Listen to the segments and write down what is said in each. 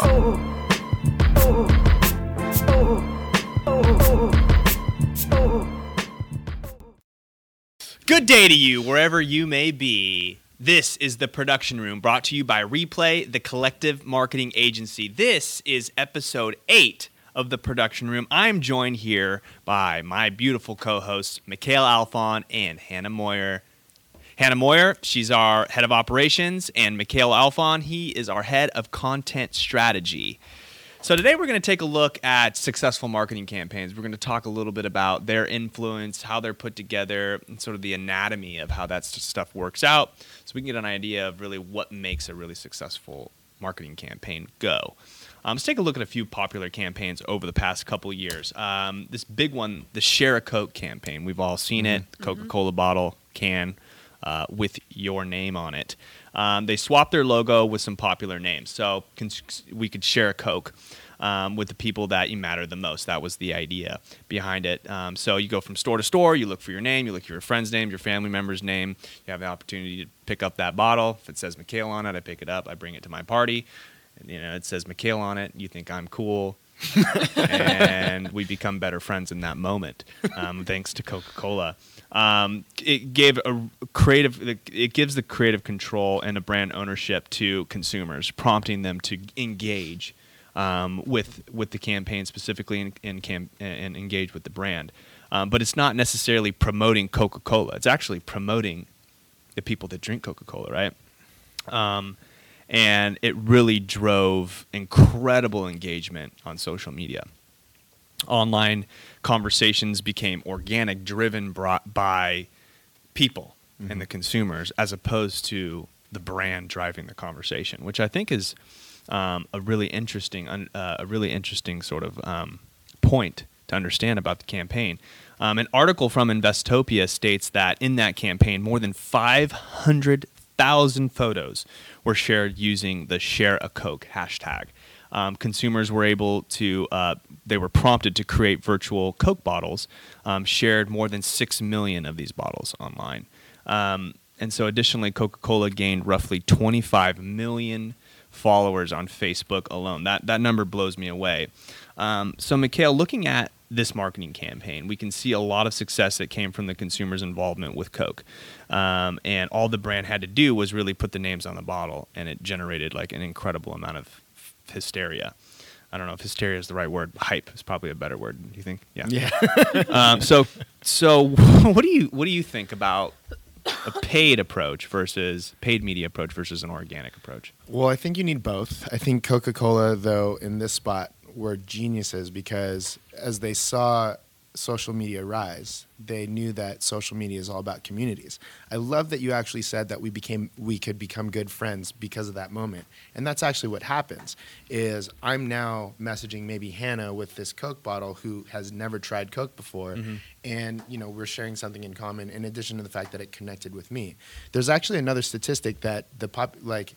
Good day to you, wherever you may be. This is the production room brought to you by Replay, the collective marketing agency. This is episode eight of the production room. I'm joined here by my beautiful co hosts, Mikhail Alfon and Hannah Moyer. Hannah Moyer, she's our head of operations, and Mikhail Alfon, he is our head of content strategy. So today we're going to take a look at successful marketing campaigns. We're going to talk a little bit about their influence, how they're put together, and sort of the anatomy of how that stuff works out, so we can get an idea of really what makes a really successful marketing campaign go. Um, let's take a look at a few popular campaigns over the past couple years. Um, this big one, the Share a Coke campaign. We've all seen it. Coca-Cola bottle can uh, with your name on it. Um, they swapped their logo with some popular names, so cons- we could share a Coke um, with the people that you matter the most. That was the idea behind it. Um, so you go from store to store, you look for your name, you look for your friend's name, your family member's name. You have the opportunity to pick up that bottle. If it says Mikhail on it, I pick it up, I bring it to my party. And, you know, it says Mikhail on it. You think I'm cool. And we become better friends in that moment, um, thanks to Coca Cola. Um, it gave a creative, it gives the creative control and a brand ownership to consumers, prompting them to engage um, with with the campaign specifically and cam- and engage with the brand. Um, but it's not necessarily promoting Coca Cola. It's actually promoting the people that drink Coca Cola, right? And it really drove incredible engagement on social media. Online conversations became organic, driven brought by people Mm-hmm. and the consumers, as opposed to the brand driving the conversation, which I think is um, a really interesting, uh, a really interesting sort of um, point to understand about the campaign. Um, an article from Investopedia states that in that campaign, more than 500,000 photos were shared using the Share a Coke hashtag. Um, consumers were able to, uh, they were prompted to create virtual Coke bottles, um, shared more than 6 million of these bottles online. Um, and so, additionally, Coca Cola gained roughly 25 million followers on Facebook alone. That, that number blows me away. Um, so, Mikhail, looking at this marketing campaign, we can see a lot of success that came from the consumer's involvement with Coke. Um, and all the brand had to do was really put the names on the bottle, and it generated like an incredible amount of f- hysteria. I don't know if hysteria is the right word. Hype is probably a better word. Do you think? Yeah. Yeah. Um, so, so what do you what do you think about a paid approach versus paid media approach versus an organic approach? well, I think you need both. I think Coca Cola, though, in this spot were geniuses because as they saw social media rise, they knew that social media is all about communities. I love that you actually said that we became we could become good friends because of that moment. And that's actually what happens is I'm now messaging maybe Hannah with this Coke bottle who has never tried Coke before mm-hmm. and you know we're sharing something in common in addition to the fact that it connected with me. There's actually another statistic that the pop like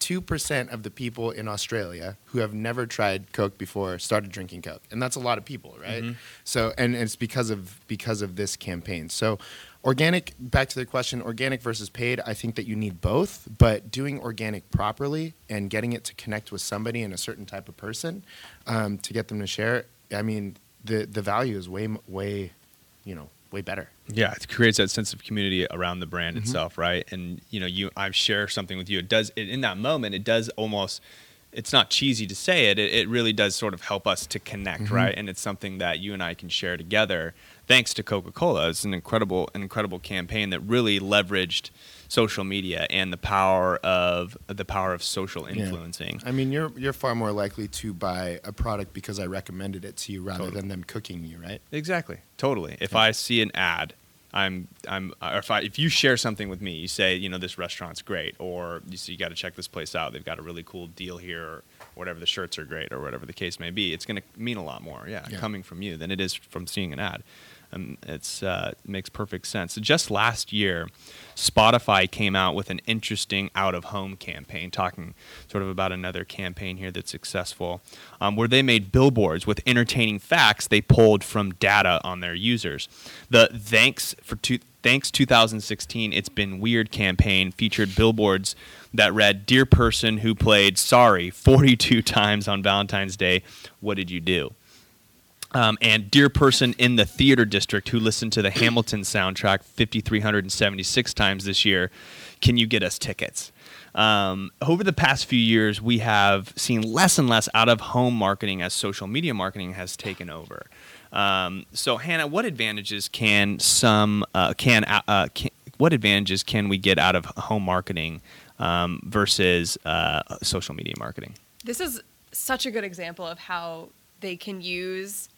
2% of the people in Australia who have never tried Coke before started drinking Coke. And that's a lot of people, right? So and it's because of because of this campaign. So organic back to the question organic versus paid, I think that you need both, but doing organic properly and getting it to connect with somebody and a certain type of person um, to get them to share, I mean the the value is way way you know, way better. Yeah, it creates that sense of community around the brand Mm-hmm. itself, right? And you know, you I share something with you. It does it, in that moment. It does almost. It's not cheesy to say it. It, it really does sort of help us to connect, Mm-hmm. right? And it's something that you and I can share together. Thanks to Coca Cola, it's an incredible, an incredible campaign that really leveraged social media and the power of the power of social Yeah. influencing. I mean, you're you're far more likely to buy a product because I recommended it to you rather Totally. than them cooking you, right? Exactly. Totally. If I see an ad, I'm I'm or if I if you share something with me, you say, you know, this restaurant's great or you see you got to check this place out. They've got a really cool deal here or whatever the shirts are great or whatever the case may be. It's going to mean a lot more, yeah, Yeah. coming from you than it is from seeing an ad. It's uh, it makes perfect sense. So just last year, Spotify came out with an interesting out of home campaign, talking sort of about another campaign here that's successful, um, where they made billboards with entertaining facts they pulled from data on their users. The thanks for two, thanks 2016 it's been weird campaign featured billboards that read dear person who played sorry 42 times on valentine's day what did you do um, and dear person in the theater district who listened to the Hamilton soundtrack 5,376 times this year, can you get us tickets? Um, over the past few years, we have seen less and less out of home marketing as social media marketing has taken over. Um, so, Hannah, what advantages can some uh, can, uh, uh can, what advantages can we get out of home marketing um, versus uh, social media marketing? This is such a good example of how they can use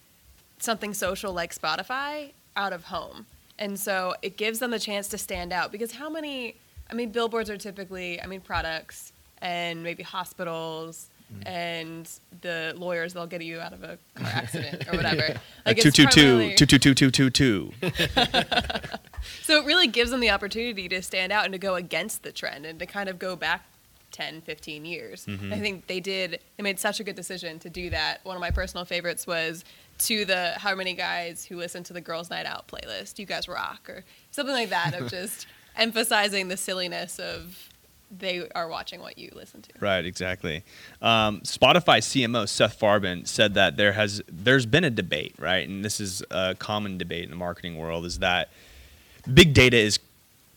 something social like Spotify out of home. And so it gives them the chance to stand out because how many, I mean, billboards are typically, I mean, products and maybe hospitals mm. and the lawyers they'll get you out of a car accident or whatever. Like two two two two two two two two two. So it really gives them the opportunity to stand out and to go against the trend and to kind of go back 10, 15 years. Mm-hmm. I think they did, they made such a good decision to do that. One of my personal favorites was to the how many guys who listen to the Girls Night Out playlist, you guys rock, or something like that, of just emphasizing the silliness of they are watching what you listen to. Right, exactly. Um, Spotify CMO Seth Farbman said that there has there's been a debate, right, and this is a common debate in the marketing world, is that big data is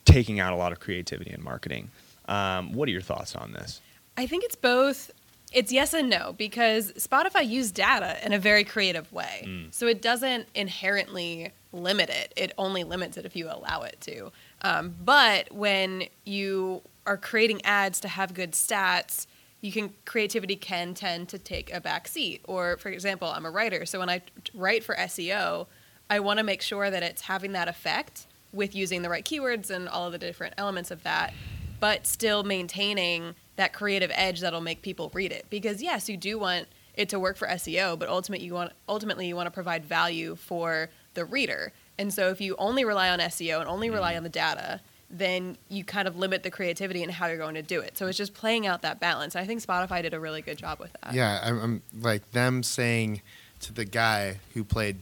taking out a lot of creativity in marketing. Um, what are your thoughts on this? I think it's both it's yes and no because Spotify used data in a very creative way. Mm. So it doesn't inherently limit it. It only limits it if you allow it to. Um, but when you are creating ads to have good stats, you can creativity can tend to take a back seat. Or for example, I'm a writer, so when I write for SEO, I want to make sure that it's having that effect with using the right keywords and all of the different elements of that, but still maintaining that creative edge that'll make people read it. Because yes, you do want it to work for SEO, but ultimately you want ultimately you want to provide value for the reader. And so if you only rely on SEO and only rely mm-hmm. on the data, then you kind of limit the creativity and how you're going to do it. So it's just playing out that balance. I think Spotify did a really good job with that. Yeah, I'm, I'm like them saying to the guy who played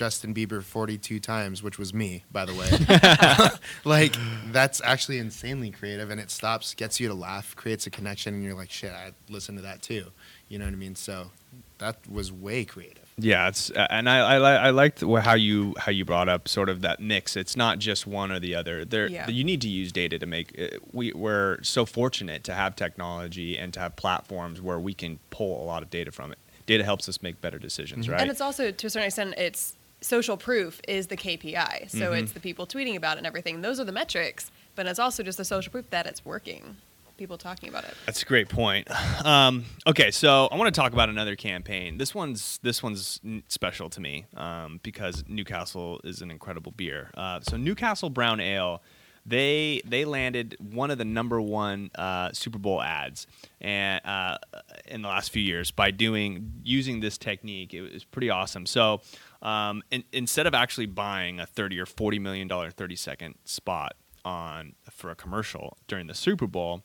Justin Bieber 42 times, which was me, by the way. like that's actually insanely creative, and it stops, gets you to laugh, creates a connection, and you're like, shit, I listen to that too. You know what I mean? So that was way creative. Yeah, it's uh, and I I, I liked how you how you brought up sort of that mix. It's not just one or the other. There yeah. you need to use data to make. Uh, we we're so fortunate to have technology and to have platforms where we can pull a lot of data from it. Data helps us make better decisions, mm-hmm. right? And it's also to a certain extent it's social proof is the KPI. So mm-hmm. it's the people tweeting about it and everything. Those are the metrics, but it's also just the social proof that it's working. People talking about it. That's a great point. Um, okay, so I want to talk about another campaign. This one's this one's special to me um, because Newcastle is an incredible beer. Uh, so Newcastle Brown Ale they they landed one of the number one uh, Super Bowl ads and uh, in the last few years by doing using this technique. It was pretty awesome. So um, in, instead of actually buying a 30 or 40 million dollar 30 second spot on for a commercial during the Super Bowl,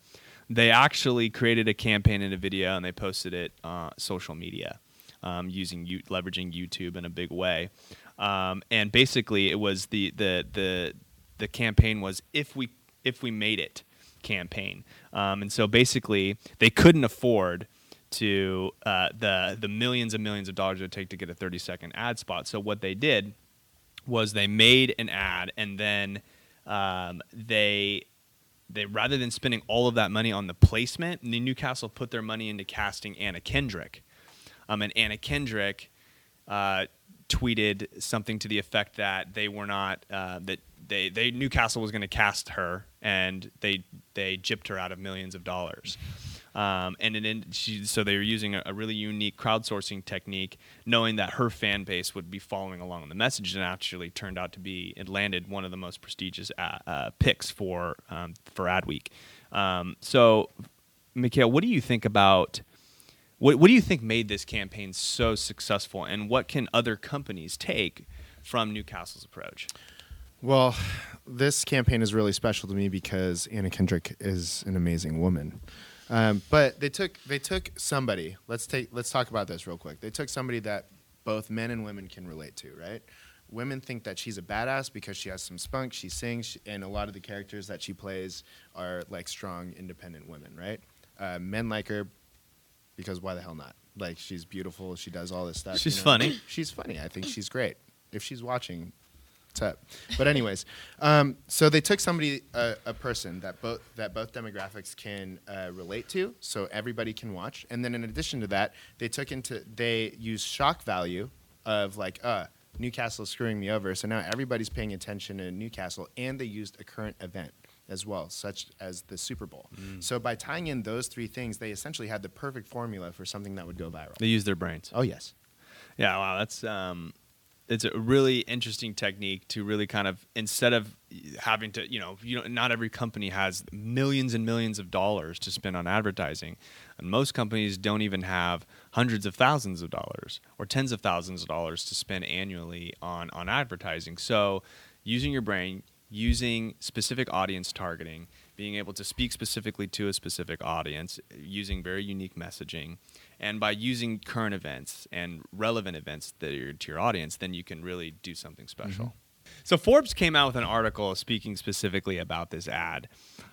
they actually created a campaign in a video and they posted it on social media um, using leveraging YouTube in a big way. Um, and basically, it was the the the the campaign was if we if we made it campaign. Um, and so basically, they couldn't afford to uh, the the millions and millions of dollars it would take to get a 30 second ad spot. So what they did was they made an ad and then um, they they rather than spending all of that money on the placement, the Newcastle put their money into casting Anna Kendrick. Um, and Anna Kendrick uh, tweeted something to the effect that they were not uh, that they, they Newcastle was going to cast her and they they gypped her out of millions of dollars. Um, and it, she, so they were using a, a, really unique crowdsourcing technique, knowing that her fan base would be following along on the message, and actually turned out to be it landed one of the most prestigious uh, uh, picks for um, for Adweek. Um, so, Mikhail, what do you think about? What, what do you think made this campaign so successful, and what can other companies take from Newcastle's approach? Well, this campaign is really special to me because Anna Kendrick is an amazing woman. Um, but they took they took somebody. Let's take let's talk about this real quick. They took somebody that both men and women can relate to, right? Women think that she's a badass because she has some spunk, she sings, and a lot of the characters that she plays are like strong, independent women, right? Uh, men like her because why the hell not? Like she's beautiful, she does all this stuff. She's you know? funny. She's funny. I think she's great. If she's watching, what's up? But anyways, um, so they took somebody, a, a person that both that both demographics can uh, relate to, so everybody can watch. And then in addition to that, they took into they used shock value of like, uh, Newcastle screwing me over. So now everybody's paying attention to Newcastle, and they used a current event as well, such as the Super Bowl. So by tying in those three things, they essentially had the perfect formula for something that would go viral. They use their brains. Oh yes. Yeah, wow, that's um, it's a really interesting technique to really kind of instead of having to, you know, you know, not every company has millions and millions of dollars to spend on advertising, and most companies don't even have hundreds of thousands of dollars or tens of thousands of dollars to spend annually on on advertising. So, using your brain, using specific audience targeting, being able to speak specifically to a specific audience, using very unique messaging, and by using current events and relevant events that are to your audience, then you can really do something special. So Forbes came out with an article speaking specifically about this ad,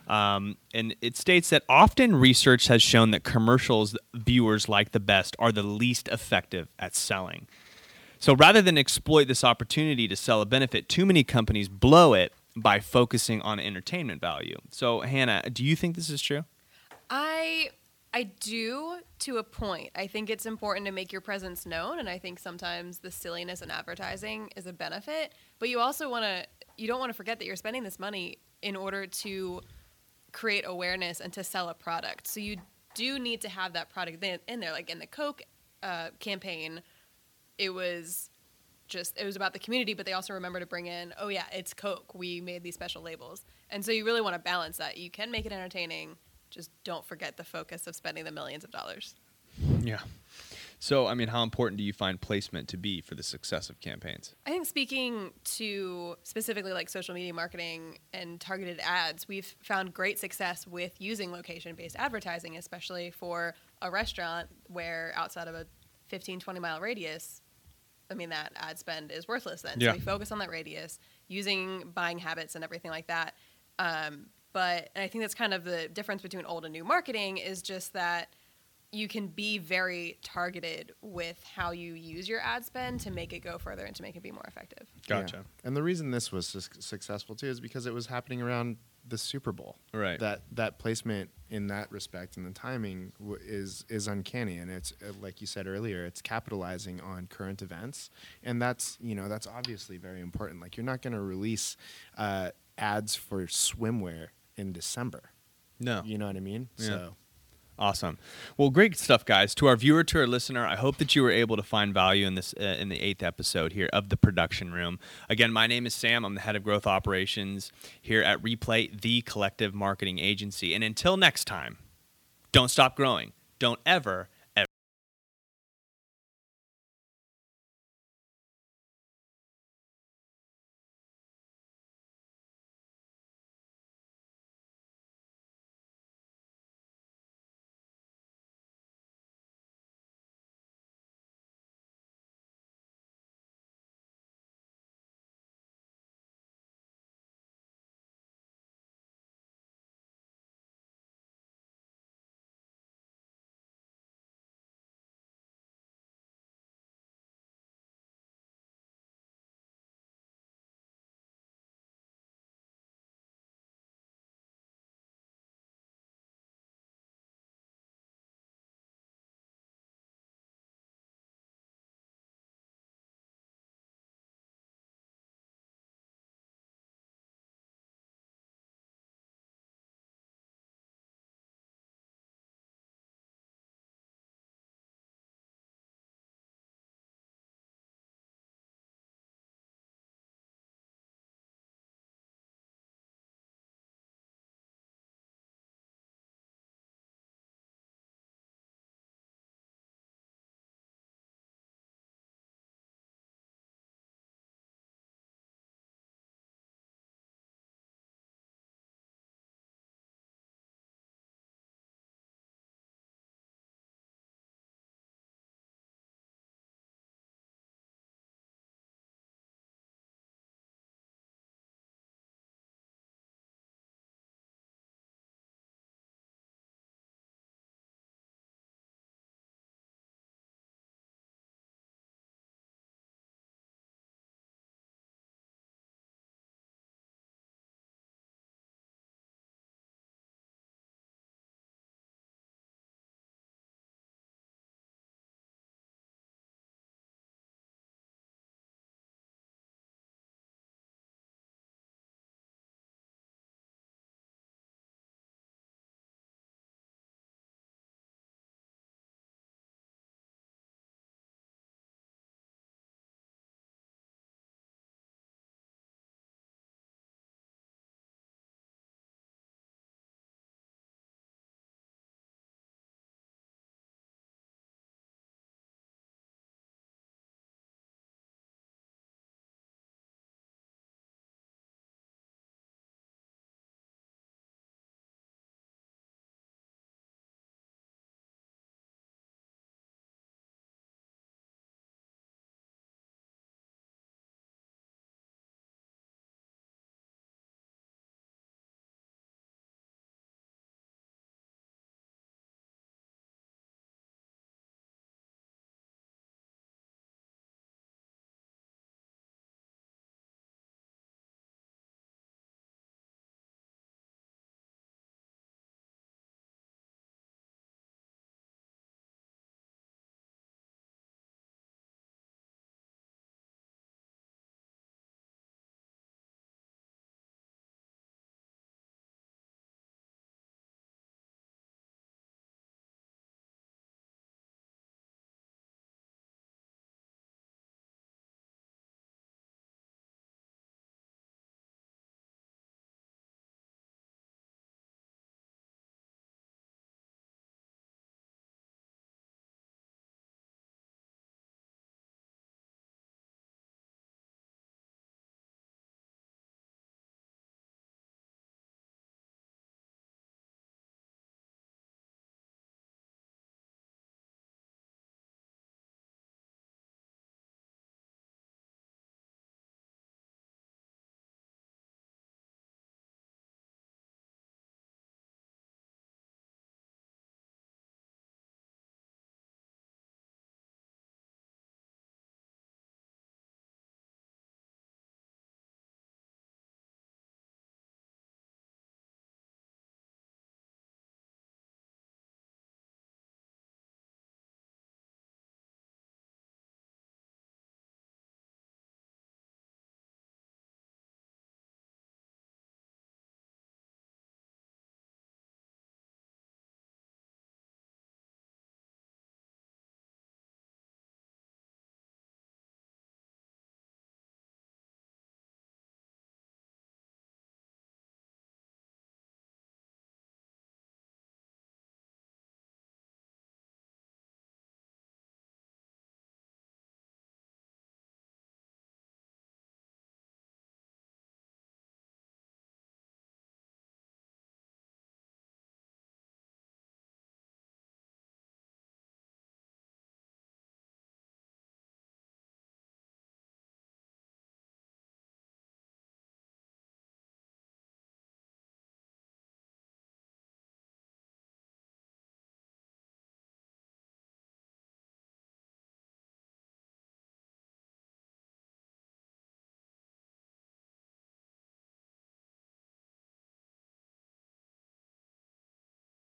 um, and it states that often research has shown that commercials viewers like the best are the least effective at selling. So rather than exploit this opportunity to sell a benefit, too many companies blow it by focusing on entertainment value. So Hannah, do you think this is true? I I do to a point. I think it's important to make your presence known, and I think sometimes the silliness in advertising is a benefit. But you also want to you don't want to forget that you're spending this money in order to create awareness and to sell a product. So you do need to have that product in there. Like in the Coke uh, campaign, it was just it was about the community, but they also remember to bring in, oh yeah, it's Coke. We made these special labels, and so you really want to balance that. You can make it entertaining, just don't forget the focus of spending the millions of dollars. Yeah. So, I mean, how important do you find placement to be for the success of campaigns? I think speaking to specifically like social media marketing and targeted ads, we've found great success with using location based advertising, especially for a restaurant where outside of a 15, 20 mile radius, I mean, that ad spend is worthless then. Yeah. So we focus on that radius, using buying habits and everything like that. Um, but and I think that's kind of the difference between old and new marketing is just that you can be very targeted with how you use your ad spend to make it go further and to make it be more effective. Yeah. And the reason this was sus- successful too is because it was happening around the Super Bowl. Right. That that placement in that respect and the timing w- is is uncanny, and it's uh, like you said earlier, it's capitalizing on current events, and that's you know that's obviously very important. Like you're not going to release uh, ads for swimwear in December. No. You know what I mean? Yeah. So Awesome. Well, great stuff, guys. To our viewer, to our listener, I hope that you were able to find value in this uh, in the eighth episode here of the Production Room. Again, my name is Sam. I'm the head of growth operations here at Replay, the collective marketing agency. And until next time, don't stop growing. Don't ever